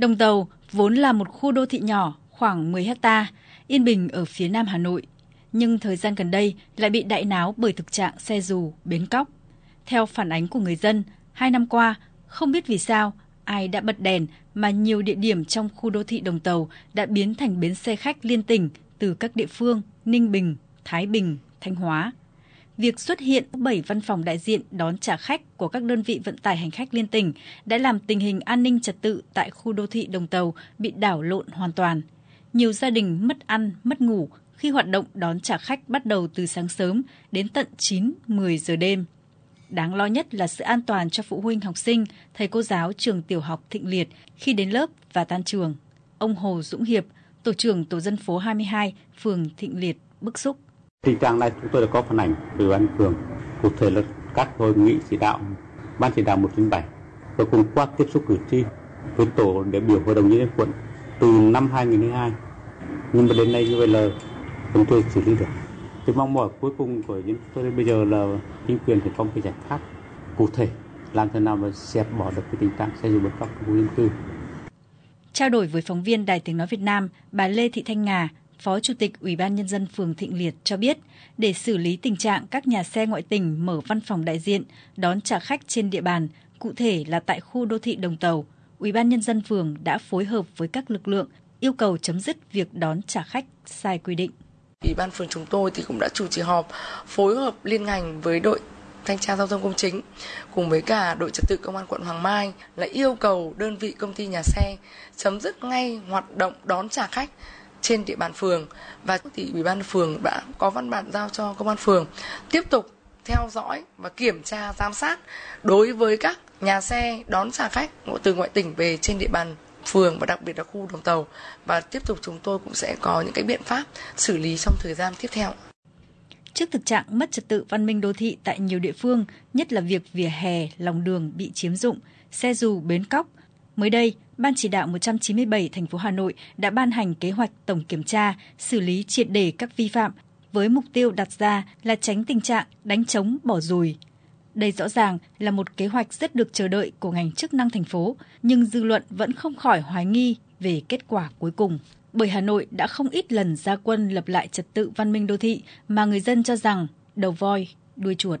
Đồng Tàu vốn là một khu đô thị nhỏ khoảng 10 hecta, yên bình ở phía nam Hà Nội, nhưng thời gian gần đây lại bị đại náo bởi thực trạng xe dù, bến cóc. Theo phản ánh của người dân, hai năm qua, không biết vì sao ai đã bật đèn mà nhiều địa điểm trong khu đô thị Đồng Tàu đã biến thành bến xe khách liên tỉnh từ các địa phương Ninh Bình, Thái Bình, Thanh Hóa. Việc xuất hiện 7 văn phòng đại diện đón trả khách của các đơn vị vận tải hành khách liên tỉnh đã làm tình hình an ninh trật tự tại khu đô thị Đồng Tàu bị đảo lộn hoàn toàn. Nhiều gia đình mất ăn, mất ngủ khi hoạt động đón trả khách bắt đầu từ sáng sớm đến tận 9-10 giờ đêm. Đáng lo nhất là sự an toàn cho phụ huynh học sinh, thầy cô giáo trường tiểu học Thịnh Liệt khi đến lớp và tan trường. Ông Hồ Dũng Hiệp, tổ trưởng tổ dân phố 22, phường Thịnh Liệt bức xúc. Tình trạng này chúng tôi đã có phản ảnh từ ban phường, cụ thể là các hội nghị chỉ đạo, ban chỉ đạo 197 và cùng qua tiếp xúc cử tri với tổ đại biểu hội đồng nhân dân quận từ năm 2002. Nhưng mà đến nay như vậy là chúng tôi xử lý được. Tôi mong mỏi cuối cùng của chúng tôi đến bây giờ là chính quyền phải có một cái giải pháp cụ thể làm thế nào mà dẹp bỏ được cái tình trạng xe dù bất cóc khu dân cư. Trao đổi với phóng viên Đài Tiếng Nói Việt Nam, bà Lê Thị Thanh Ngà, Phó Chủ tịch Ủy ban Nhân dân phường Thịnh Liệt cho biết, để xử lý tình trạng các nhà xe ngoại tỉnh mở văn phòng đại diện đón trả khách trên địa bàn, cụ thể là tại khu đô thị Đồng Tàu, Ủy ban Nhân dân phường đã phối hợp với các lực lượng yêu cầu chấm dứt việc đón trả khách sai quy định. Ủy ban phường chúng tôi thì cũng đã chủ trì họp phối hợp liên ngành với đội thanh tra giao thông công chính cùng với cả đội trật tự công an quận Hoàng Mai là yêu cầu đơn vị công ty nhà xe chấm dứt ngay hoạt động đón trả khách trên địa bàn phường và thì ủy ban phường đã có văn bản giao cho công an phường tiếp tục theo dõi và kiểm tra giám sát đối với các nhà xe đón trả khách từ ngoại tỉnh về trên địa bàn phường và đặc biệt là khu đồng tàu và tiếp tục chúng tôi cũng sẽ có những cái biện pháp xử lý trong thời gian tiếp theo. Trước thực trạng mất trật tự văn minh đô thị tại nhiều địa phương, nhất là việc vỉa hè, lòng đường bị chiếm dụng, xe dù bến cóc, mới đây, Ban chỉ đạo 197 thành phố Hà Nội đã ban hành kế hoạch tổng kiểm tra, xử lý triệt đề các vi phạm với mục tiêu đặt ra là tránh tình trạng đánh trống bỏ rùi. Đây rõ ràng là một kế hoạch rất được chờ đợi của ngành chức năng thành phố, nhưng dư luận vẫn không khỏi hoài nghi về kết quả cuối cùng. Bởi Hà Nội đã không ít lần ra quân lập lại trật tự văn minh đô thị mà người dân cho rằng đầu voi, đuôi chuột.